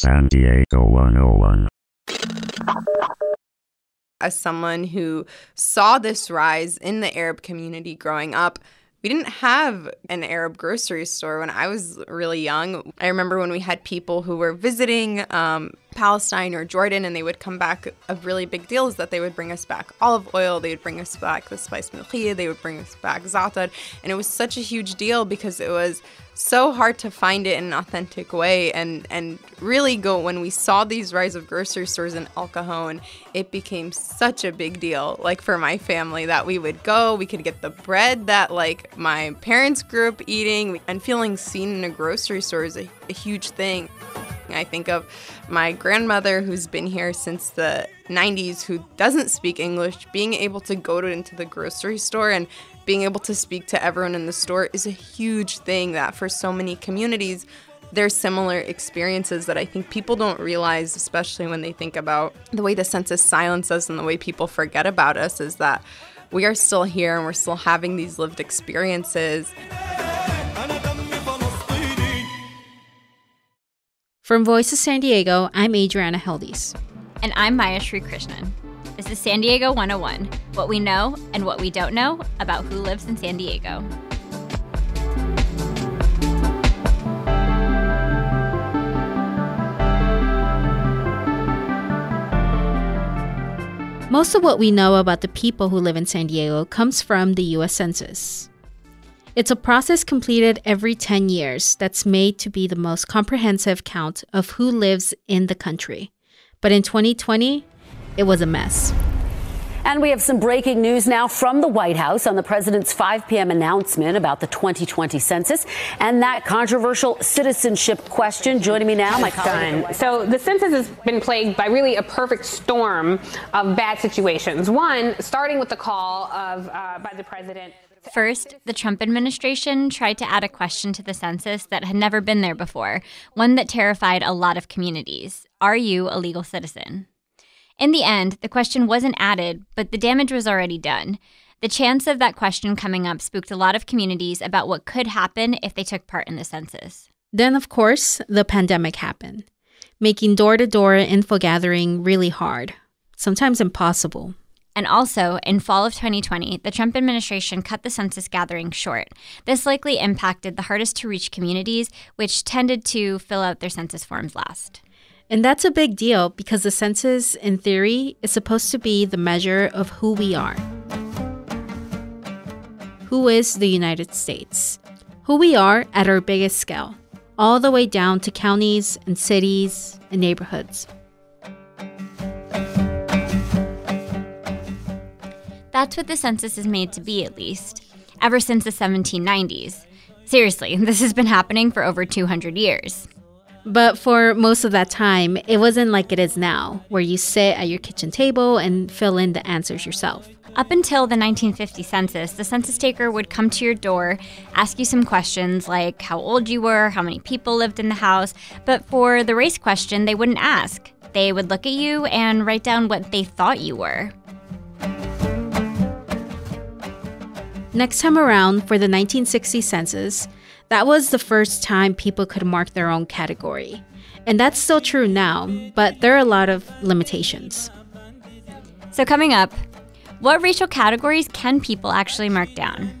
San Diego 101. As someone who saw this rise in the Arab community growing up, we didn't have an Arab grocery store when I was really young. I remember when we had people who were visiting um, Palestine or Jordan and they would come back. A really big deal is that they would bring us back olive oil, they would bring us back the spice milchia, they would bring us back za'atar. And it was such a huge deal because it was so hard to find it in an authentic way. And and really go when we saw these rise of grocery stores in El Cajon it became such a big deal like for my family that we would go we could get the bread that like my parents grew up eating and feeling seen in a grocery store is a, a huge thing I think of my grandmother who's been here since the 90s who doesn't speak English being able to go to into the grocery store and being able to speak to everyone in the store is a huge thing that for so many communities there's similar experiences that I think people don't realize, especially when they think about the way the census silences and the way people forget about us, is that we are still here and we're still having these lived experiences. From Voice of San Diego, I'm Adriana Heldiz. And I'm Maya Srikrishnan. This is San Diego 101 what we know and what we don't know about who lives in San Diego. Most of what we know about the people who live in San Diego comes from the US Census. It's a process completed every 10 years that's made to be the most comprehensive count of who lives in the country. But in 2020, it was a mess. And we have some breaking news now from the White House on the president's 5 p.m. announcement about the 2020 census and that controversial citizenship question. Joining me now, my colleague. So the census has been plagued by really a perfect storm of bad situations. One, starting with the call of uh, by the president. First, the Trump administration tried to add a question to the census that had never been there before, one that terrified a lot of communities Are you a legal citizen? In the end, the question wasn't added, but the damage was already done. The chance of that question coming up spooked a lot of communities about what could happen if they took part in the census. Then, of course, the pandemic happened, making door to door info gathering really hard, sometimes impossible. And also, in fall of 2020, the Trump administration cut the census gathering short. This likely impacted the hardest to reach communities, which tended to fill out their census forms last. And that's a big deal because the census, in theory, is supposed to be the measure of who we are. Who is the United States? Who we are at our biggest scale, all the way down to counties and cities and neighborhoods. That's what the census is made to be, at least, ever since the 1790s. Seriously, this has been happening for over 200 years. But for most of that time, it wasn't like it is now, where you sit at your kitchen table and fill in the answers yourself. Up until the 1950 census, the census taker would come to your door, ask you some questions like how old you were, how many people lived in the house. But for the race question, they wouldn't ask. They would look at you and write down what they thought you were. Next time around, for the 1960 census, that was the first time people could mark their own category. And that's still true now, but there are a lot of limitations. So, coming up, what racial categories can people actually mark down?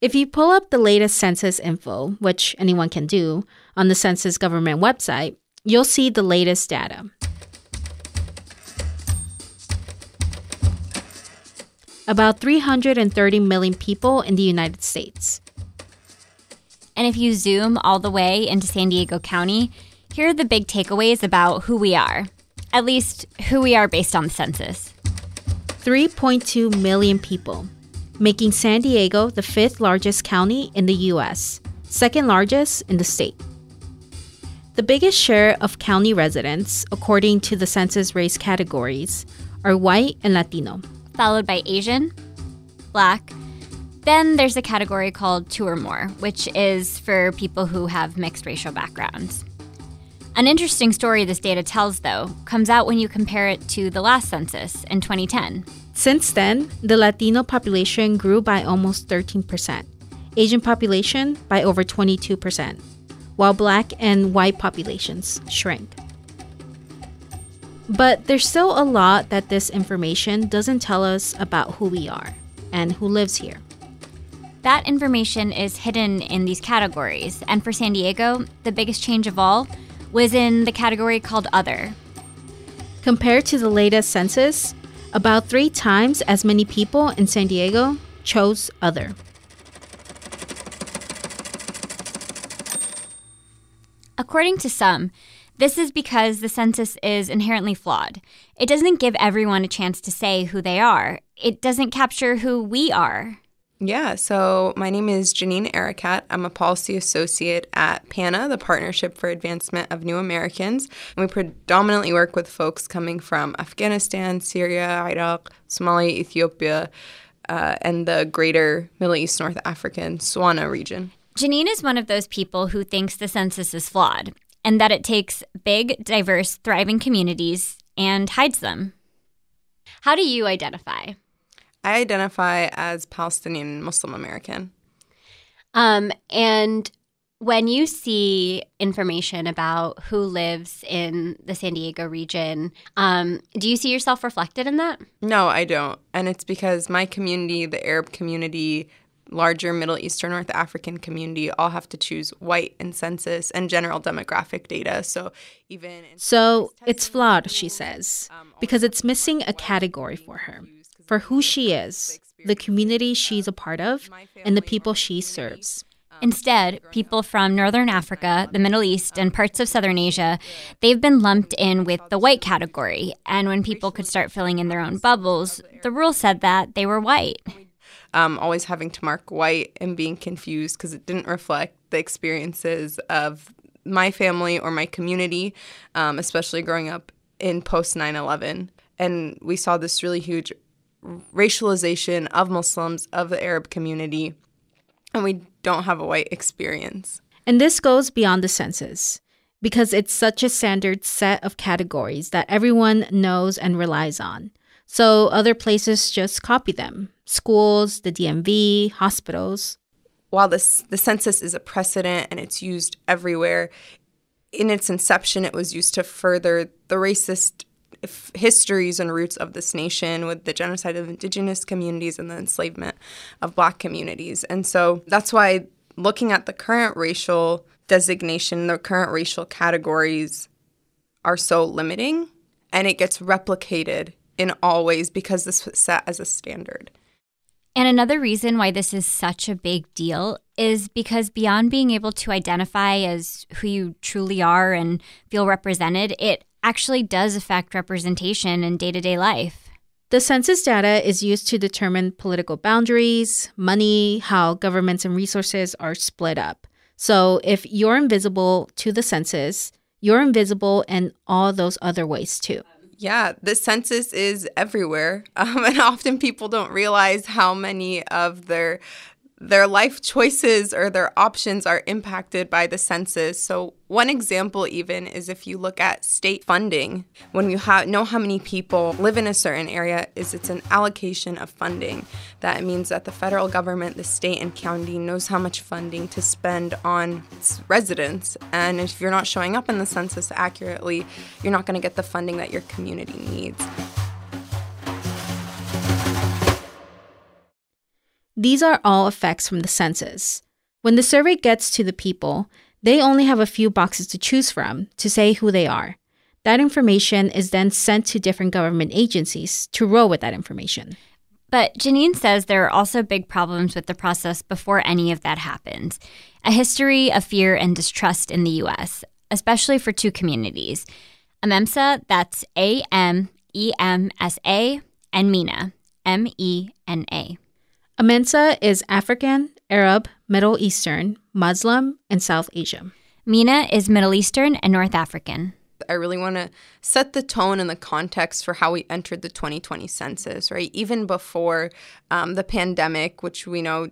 If you pull up the latest census info, which anyone can do, on the census government website, you'll see the latest data. About 330 million people in the United States. And if you zoom all the way into San Diego County, here are the big takeaways about who we are. At least, who we are based on the census. 3.2 million people, making San Diego the fifth largest county in the US, second largest in the state. The biggest share of county residents, according to the census race categories, are white and Latino, followed by Asian, Black. Then there's a category called two or more, which is for people who have mixed racial backgrounds. An interesting story this data tells, though, comes out when you compare it to the last census in 2010. Since then, the Latino population grew by almost 13%, Asian population by over 22%, while black and white populations shrank. But there's still a lot that this information doesn't tell us about who we are and who lives here. That information is hidden in these categories, and for San Diego, the biggest change of all was in the category called Other. Compared to the latest census, about three times as many people in San Diego chose Other. According to some, this is because the census is inherently flawed. It doesn't give everyone a chance to say who they are, it doesn't capture who we are. Yeah, so my name is Janine Arakat. I'm a policy associate at PANA, the Partnership for Advancement of New Americans. And we predominantly work with folks coming from Afghanistan, Syria, Iraq, Somalia, Ethiopia, uh, and the greater Middle East, North African, SWANA region. Janine is one of those people who thinks the census is flawed and that it takes big, diverse, thriving communities and hides them. How do you identify? I identify as Palestinian Muslim American. Um, and when you see information about who lives in the San Diego region, um, do you see yourself reflected in that? No, I don't. And it's because my community, the Arab community, larger Middle Eastern, North African community all have to choose white in census and general demographic data. So even so, it's flawed, she says, because it's missing a category for her for who she is, the community she's a part of, and the people she serves. Instead, people from Northern Africa, the Middle East, and parts of Southern Asia, they've been lumped in with the white category. And when people could start filling in their own bubbles, the rule said that they were white. Um, always having to mark white and being confused because it didn't reflect the experiences of my family or my community, um, especially growing up in post 9 11. And we saw this really huge racialization of Muslims, of the Arab community, and we don't have a white experience. And this goes beyond the census because it's such a standard set of categories that everyone knows and relies on. So other places just copy them schools, the DMV, hospitals. While this, the census is a precedent and it's used everywhere, in its inception, it was used to further the racist histories and roots of this nation with the genocide of indigenous communities and the enslavement of black communities. And so that's why looking at the current racial designation, the current racial categories are so limiting and it gets replicated in all ways because this was set as a standard. And another reason why this is such a big deal is because beyond being able to identify as who you truly are and feel represented, it actually does affect representation in day to day life. The census data is used to determine political boundaries, money, how governments and resources are split up. So if you're invisible to the census, you're invisible in all those other ways too. Yeah, the census is everywhere. Um, and often people don't realize how many of their their life choices or their options are impacted by the census. So, one example, even, is if you look at state funding, when you ha- know how many people live in a certain area, is it's an allocation of funding. That means that the federal government, the state, and county knows how much funding to spend on residents. And if you're not showing up in the census accurately, you're not going to get the funding that your community needs. These are all effects from the census. When the survey gets to the people, they only have a few boxes to choose from to say who they are. That information is then sent to different government agencies to roll with that information. But Janine says there are also big problems with the process before any of that happens. A history of fear and distrust in the US, especially for two communities. Amemsa, that's A M E M S A, and MENA, M E N A. Amemsa is African, Arab, Middle Eastern, Muslim, and South Asia. MENA is Middle Eastern and North African. I really want to set the tone and the context for how we entered the 2020 census, right? Even before um, the pandemic, which we know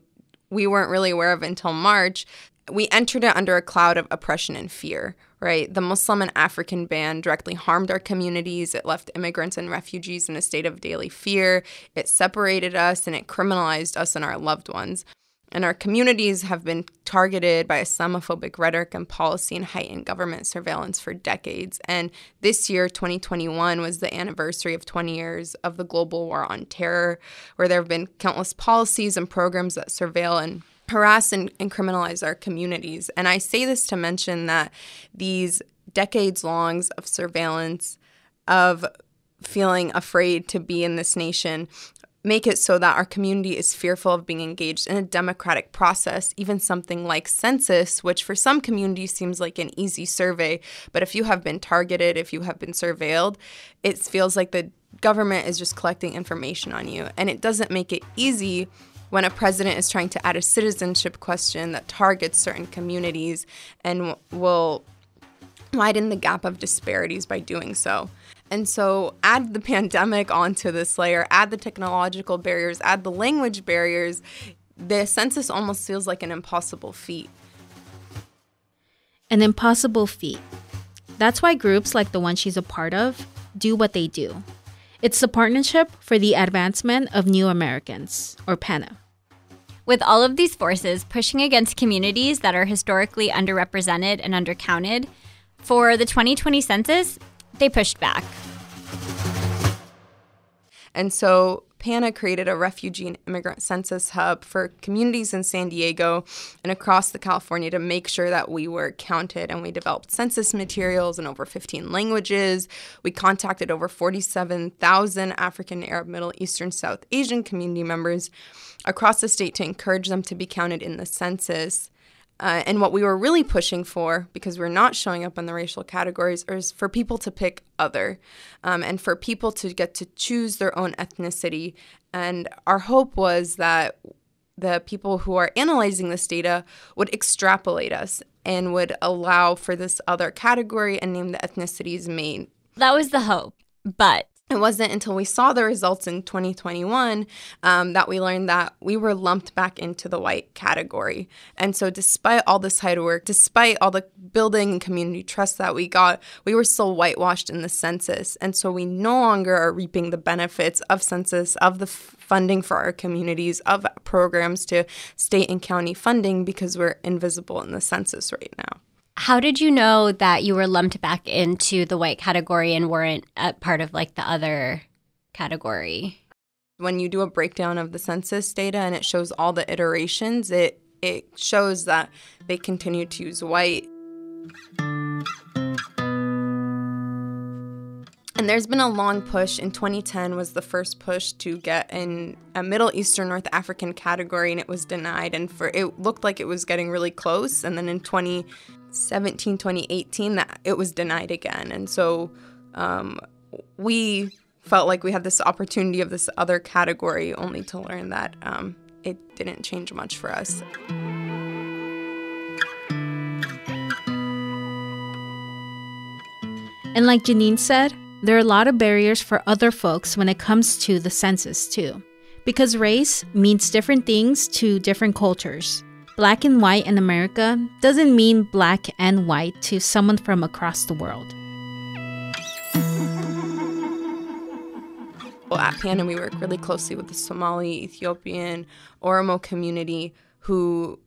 we weren't really aware of until March, we entered it under a cloud of oppression and fear, right? The Muslim and African ban directly harmed our communities. It left immigrants and refugees in a state of daily fear. It separated us and it criminalized us and our loved ones. And our communities have been targeted by Islamophobic rhetoric and policy and heightened government surveillance for decades. And this year, 2021, was the anniversary of 20 years of the global war on terror, where there have been countless policies and programs that surveil and harass and, and criminalize our communities. And I say this to mention that these decades longs of surveillance, of feeling afraid to be in this nation, make it so that our community is fearful of being engaged in a democratic process, even something like census, which for some communities seems like an easy survey. But if you have been targeted, if you have been surveilled, it feels like the government is just collecting information on you. And it doesn't make it easy when a president is trying to add a citizenship question that targets certain communities and will widen the gap of disparities by doing so. And so, add the pandemic onto this layer, add the technological barriers, add the language barriers, the census almost feels like an impossible feat. An impossible feat. That's why groups like the one she's a part of do what they do. It's the Partnership for the Advancement of New Americans, or PANA. With all of these forces pushing against communities that are historically underrepresented and undercounted, for the 2020 census, they pushed back. And so PANA created a refugee and immigrant census hub for communities in San Diego and across the California to make sure that we were counted. And we developed census materials in over 15 languages. We contacted over 47,000 African, Arab, Middle Eastern, South Asian community members across the state to encourage them to be counted in the census. Uh, and what we were really pushing for, because we're not showing up in the racial categories, is for people to pick other um, and for people to get to choose their own ethnicity. And our hope was that the people who are analyzing this data would extrapolate us and would allow for this other category and name the ethnicities main. That was the hope. But it wasn't until we saw the results in 2021 um, that we learned that we were lumped back into the white category. And so, despite all this hard work, despite all the building and community trust that we got, we were still whitewashed in the census. And so, we no longer are reaping the benefits of census, of the f- funding for our communities, of programs to state and county funding because we're invisible in the census right now. How did you know that you were lumped back into the white category and weren't a part of like the other category? When you do a breakdown of the census data and it shows all the iterations, it it shows that they continue to use white. And there's been a long push. In 2010 was the first push to get in a Middle Eastern North African category, and it was denied. And for it looked like it was getting really close. And then in 2017, 2018, that it was denied again. And so um, we felt like we had this opportunity of this other category, only to learn that um, it didn't change much for us. And like Janine said, there are a lot of barriers for other folks when it comes to the census, too. Because race means different things to different cultures. Black and white in America doesn't mean black and white to someone from across the world. Well, at PANA, we work really closely with the Somali, Ethiopian, Oromo community who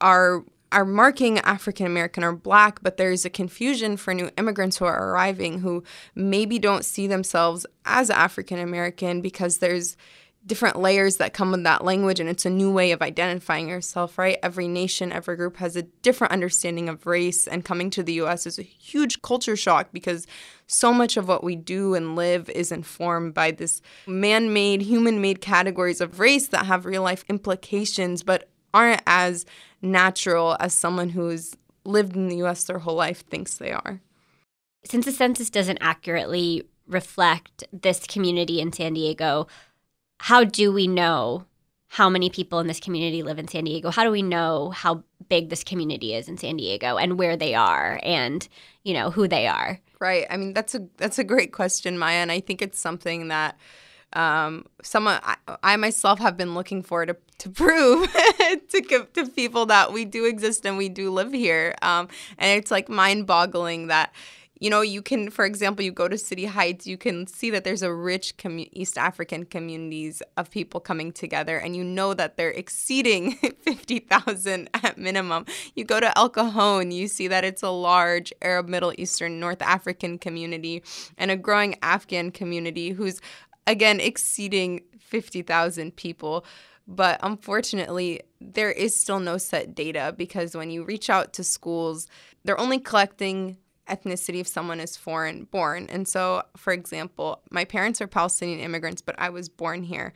are are marking African American or black, but there's a confusion for new immigrants who are arriving who maybe don't see themselves as African American because there's different layers that come with that language and it's a new way of identifying yourself, right? Every nation, every group has a different understanding of race and coming to the US is a huge culture shock because so much of what we do and live is informed by this man-made, human-made categories of race that have real life implications but aren't as natural as someone who's lived in the US their whole life thinks they are. Since the census doesn't accurately reflect this community in San Diego, how do we know how many people in this community live in San Diego? How do we know how big this community is in San Diego and where they are and, you know, who they are? Right. I mean, that's a that's a great question, Maya, and I think it's something that um, someone I, I, myself have been looking for to to prove to to people that we do exist and we do live here. Um, and it's like mind boggling that you know, you can, for example, you go to City Heights, you can see that there's a rich commu- East African communities of people coming together, and you know that they're exceeding 50,000 at minimum. You go to El Cajon, you see that it's a large Arab, Middle Eastern, North African community and a growing Afghan community who's, again, exceeding 50,000 people. But unfortunately, there is still no set data because when you reach out to schools, they're only collecting ethnicity if someone is foreign born. And so, for example, my parents are Palestinian immigrants, but I was born here.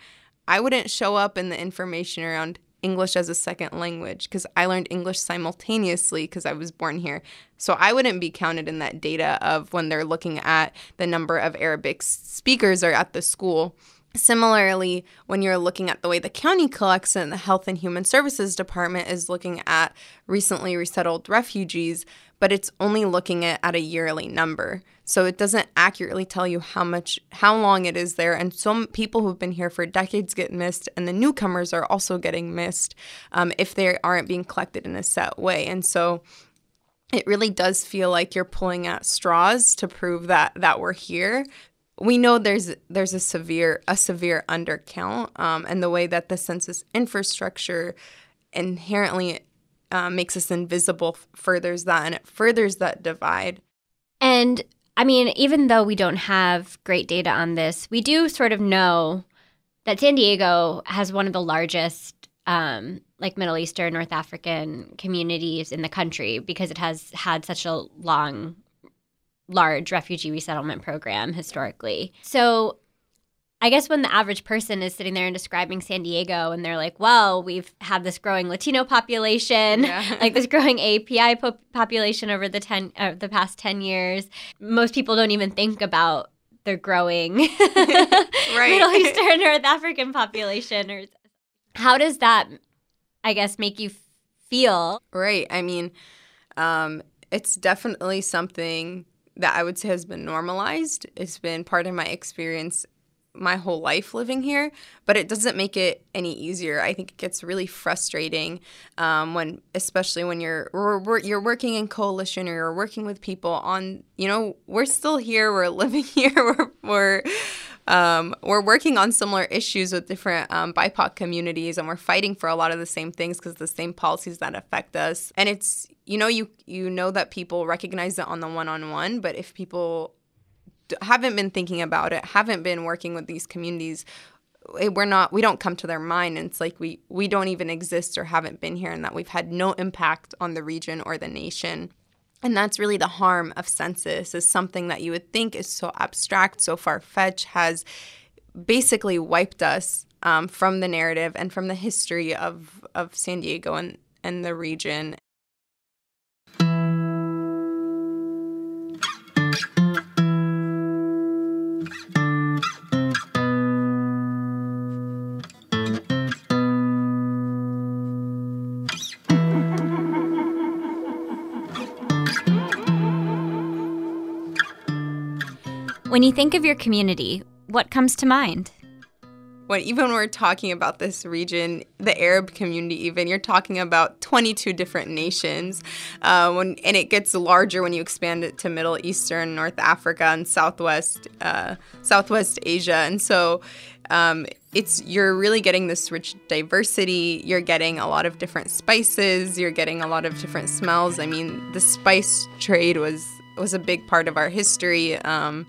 I wouldn't show up in the information around English as a second language because I learned English simultaneously because I was born here. So I wouldn't be counted in that data of when they're looking at the number of Arabic speakers are at the school. Similarly, when you're looking at the way the county collects and the Health and Human Services Department is looking at recently resettled refugees, but it's only looking at, at a yearly number. So it doesn't accurately tell you how much, how long it is there. And some people who've been here for decades get missed, and the newcomers are also getting missed um, if they aren't being collected in a set way. And so it really does feel like you're pulling at straws to prove that that we're here we know there's there's a severe a severe undercount, um, and the way that the census infrastructure inherently uh, makes us invisible furthers that, and it furthers that divide. And I mean, even though we don't have great data on this, we do sort of know that San Diego has one of the largest um, like Middle Eastern, North African communities in the country because it has had such a long large refugee resettlement program historically. So I guess when the average person is sitting there and describing San Diego and they're like, well, we've had this growing Latino population, yeah. like this growing API po- population over the 10 uh, the past 10 years. Most people don't even think about the growing right. Middle Eastern North African population or how does that I guess make you feel? Right. I mean, um, it's definitely something that I would say has been normalized. It's been part of my experience my whole life living here, but it doesn't make it any easier. I think it gets really frustrating um, when, especially when you're you're working in coalition or you're working with people on. You know, we're still here. We're living here. We're we're um, we're working on similar issues with different um, BIPOC communities, and we're fighting for a lot of the same things because the same policies that affect us. And it's you know you you know that people recognize it on the one-on-one, but if people haven't been thinking about it, haven't been working with these communities, eh, we're not we don't come to their mind and it's like we we don't even exist or haven't been here and that we've had no impact on the region or the nation and that's really the harm of census is something that you would think is so abstract, so far-fetched, has basically wiped us um, from the narrative and from the history of, of San Diego and, and the region. When you think of your community, what comes to mind? when even when we're talking about this region, the Arab community, even you're talking about 22 different nations. Uh, when and it gets larger when you expand it to Middle Eastern, North Africa, and Southwest uh, Southwest Asia, and so. Um, it's you're really getting this rich diversity you're getting a lot of different spices you're getting a lot of different smells i mean the spice trade was was a big part of our history um,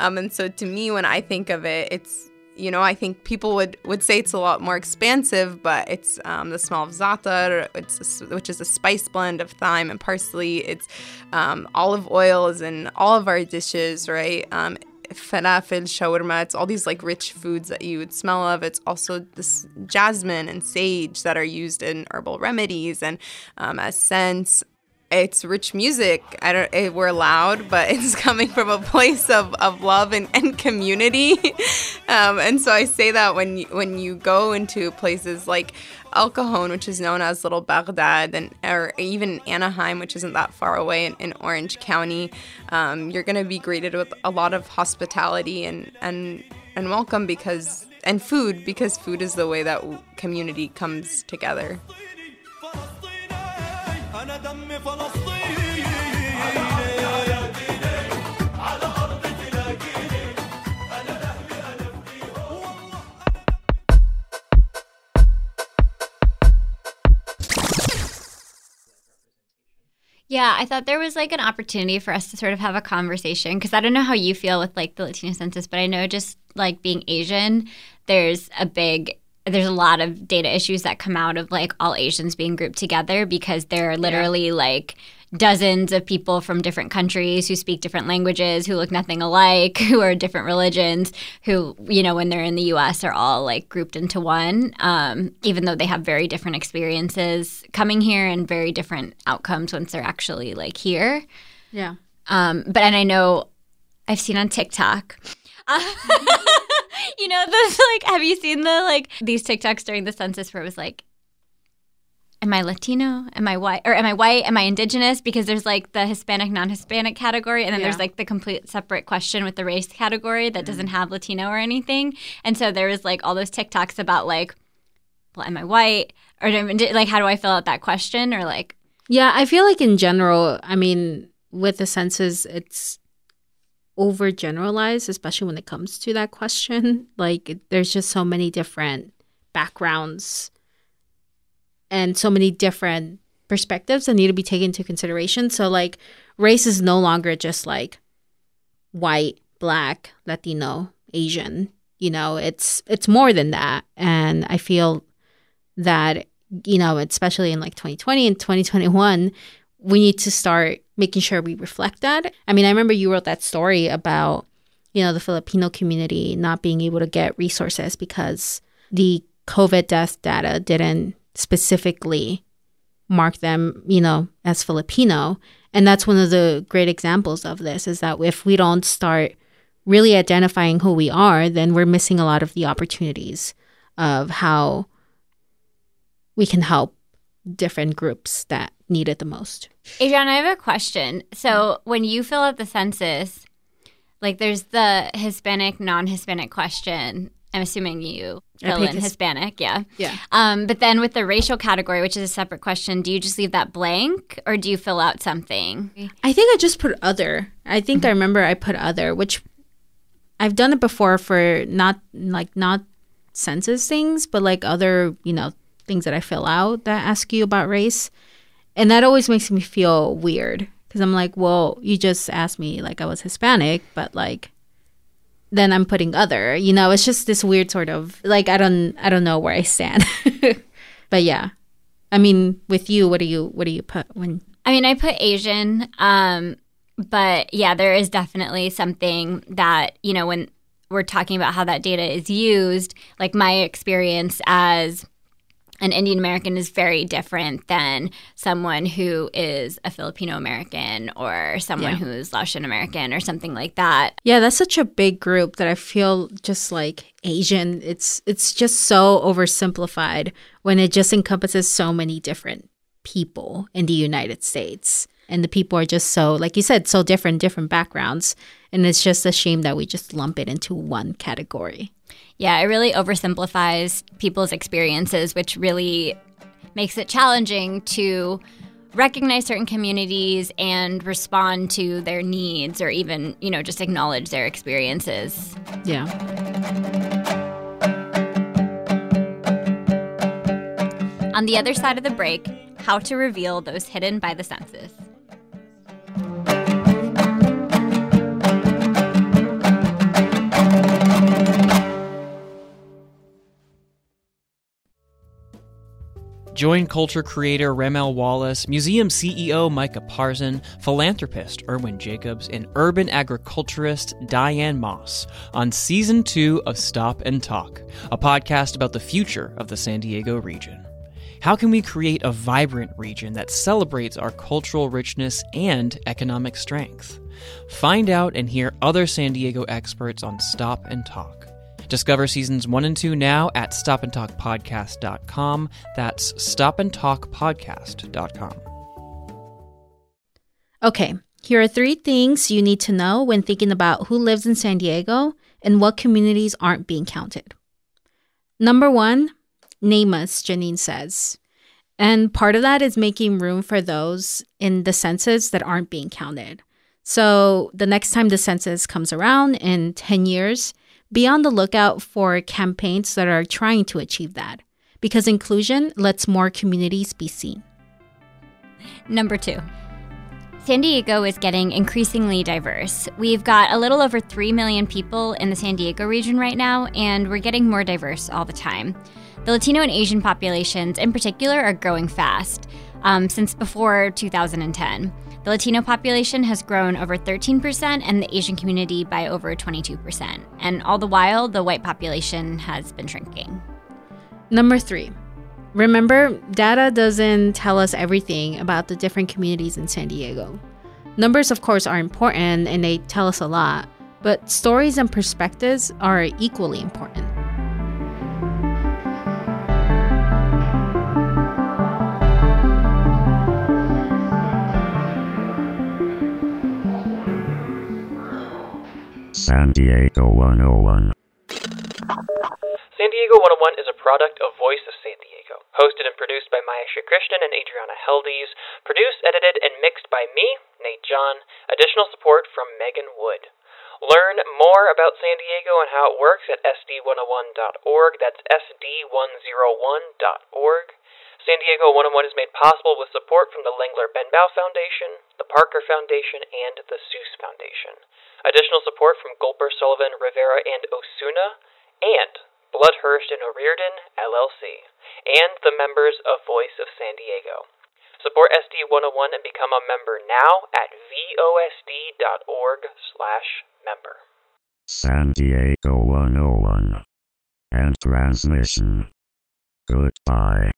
um, and so to me when i think of it it's you know, I think people would, would say it's a lot more expansive, but it's um, the smell of za'atar, it's a, which is a spice blend of thyme and parsley. It's um, olive oils in all of our dishes, right? Um, falafel, shawarma, it's all these like rich foods that you would smell of. It's also this jasmine and sage that are used in herbal remedies and um, as scents it's rich music. I don't. It, we're loud, but it's coming from a place of, of love and, and community. um, and so I say that when you, when you go into places like El Cajon, which is known as Little Baghdad, and or even Anaheim, which isn't that far away in, in Orange County, um, you're going to be greeted with a lot of hospitality and and and welcome because and food because food is the way that community comes together. أنا دمي فلسطيني على أرض تلاقيني أنا لهبي Yeah, I thought there was like an opportunity for us to sort of have a conversation because I don't know how you feel with like the Latino census, but I know just like being Asian, there's a big there's a lot of data issues that come out of like all Asians being grouped together because there are literally yeah. like dozens of people from different countries who speak different languages, who look nothing alike, who are different religions, who, you know, when they're in the US are all like grouped into one, um, even though they have very different experiences coming here and very different outcomes once they're actually like here. Yeah. Um, but, and I know I've seen on TikTok. you know, those like, have you seen the like these TikToks during the census where it was like, am I Latino? Am I white? Or am I white? Am I indigenous? Because there's like the Hispanic, non Hispanic category. And then yeah. there's like the complete separate question with the race category that doesn't mm-hmm. have Latino or anything. And so there was like all those TikToks about like, well, am I white? Or like, how do I fill out that question? Or like, yeah, I feel like in general, I mean, with the census, it's overgeneralize, especially when it comes to that question. Like, there's just so many different backgrounds and so many different perspectives that need to be taken into consideration. So, like, race is no longer just like white, black, Latino, Asian. You know, it's it's more than that, and I feel that you know, especially in like 2020 and 2021, we need to start making sure we reflect that. I mean, I remember you wrote that story about, you know, the Filipino community not being able to get resources because the COVID death data didn't specifically mark them, you know, as Filipino. And that's one of the great examples of this is that if we don't start really identifying who we are, then we're missing a lot of the opportunities of how we can help different groups that need it the most. Adrian, I have a question. So when you fill out the census, like there's the Hispanic, non-Hispanic question. I'm assuming you fill in his- Hispanic, yeah. Yeah. Um, but then with the racial category, which is a separate question, do you just leave that blank or do you fill out something? I think I just put other. I think mm-hmm. I remember I put other, which I've done it before for not like not census things, but like other, you know, things that I fill out that ask you about race. And that always makes me feel weird because I'm like, well, you just asked me like I was Hispanic, but like then I'm putting other. You know, it's just this weird sort of like I don't I don't know where I stand. but yeah. I mean, with you, what do you what do you put when I mean, I put Asian um but yeah, there is definitely something that, you know, when we're talking about how that data is used, like my experience as an Indian American is very different than someone who is a Filipino American or someone yeah. who's Laotian American or something like that. Yeah, that's such a big group that I feel just like Asian. It's it's just so oversimplified when it just encompasses so many different people in the United States. And the people are just so like you said so different different backgrounds. And it's just a shame that we just lump it into one category. Yeah it really oversimplifies people's experiences which really makes it challenging to recognize certain communities and respond to their needs or even you know just acknowledge their experiences. Yeah. On the other side of the break how to reveal those hidden by the census Join culture creator Ramel Wallace, museum CEO Micah Parzen, philanthropist Irwin Jacobs, and urban agriculturist Diane Moss on season two of Stop and Talk, a podcast about the future of the San Diego region. How can we create a vibrant region that celebrates our cultural richness and economic strength? Find out and hear other San Diego experts on Stop and Talk. Discover seasons one and two now at stopandtalkpodcast.com. That's stopandtalkpodcast.com. Okay, here are three things you need to know when thinking about who lives in San Diego and what communities aren't being counted. Number one, name us, Janine says. And part of that is making room for those in the census that aren't being counted. So the next time the census comes around in 10 years, be on the lookout for campaigns that are trying to achieve that because inclusion lets more communities be seen. Number two. San Diego is getting increasingly diverse. We've got a little over 3 million people in the San Diego region right now, and we're getting more diverse all the time. The Latino and Asian populations, in particular, are growing fast um, since before 2010. The Latino population has grown over 13% and the Asian community by over 22%. And all the while, the white population has been shrinking. Number three, remember, data doesn't tell us everything about the different communities in San Diego. Numbers, of course, are important and they tell us a lot, but stories and perspectives are equally important. San Diego 101. San Diego 101 is a product of Voice of San Diego. Hosted and produced by Maya Krishnan and Adriana Heldiz. Produced, edited, and mixed by me, Nate John. Additional support from Megan Wood. Learn more about San Diego and how it works at sd101.org. That's sd101.org. San Diego 101 is made possible with support from the Lengler Benbow Foundation, the Parker Foundation, and the Seuss Foundation. Additional support from Gulper, Sullivan, Rivera, and Osuna, and Bloodhurst and O'Reardon, LLC, and the members of Voice of San Diego. Support SD 101 and become a member now at vosd.org slash member. San Diego 101. And transmission. Goodbye.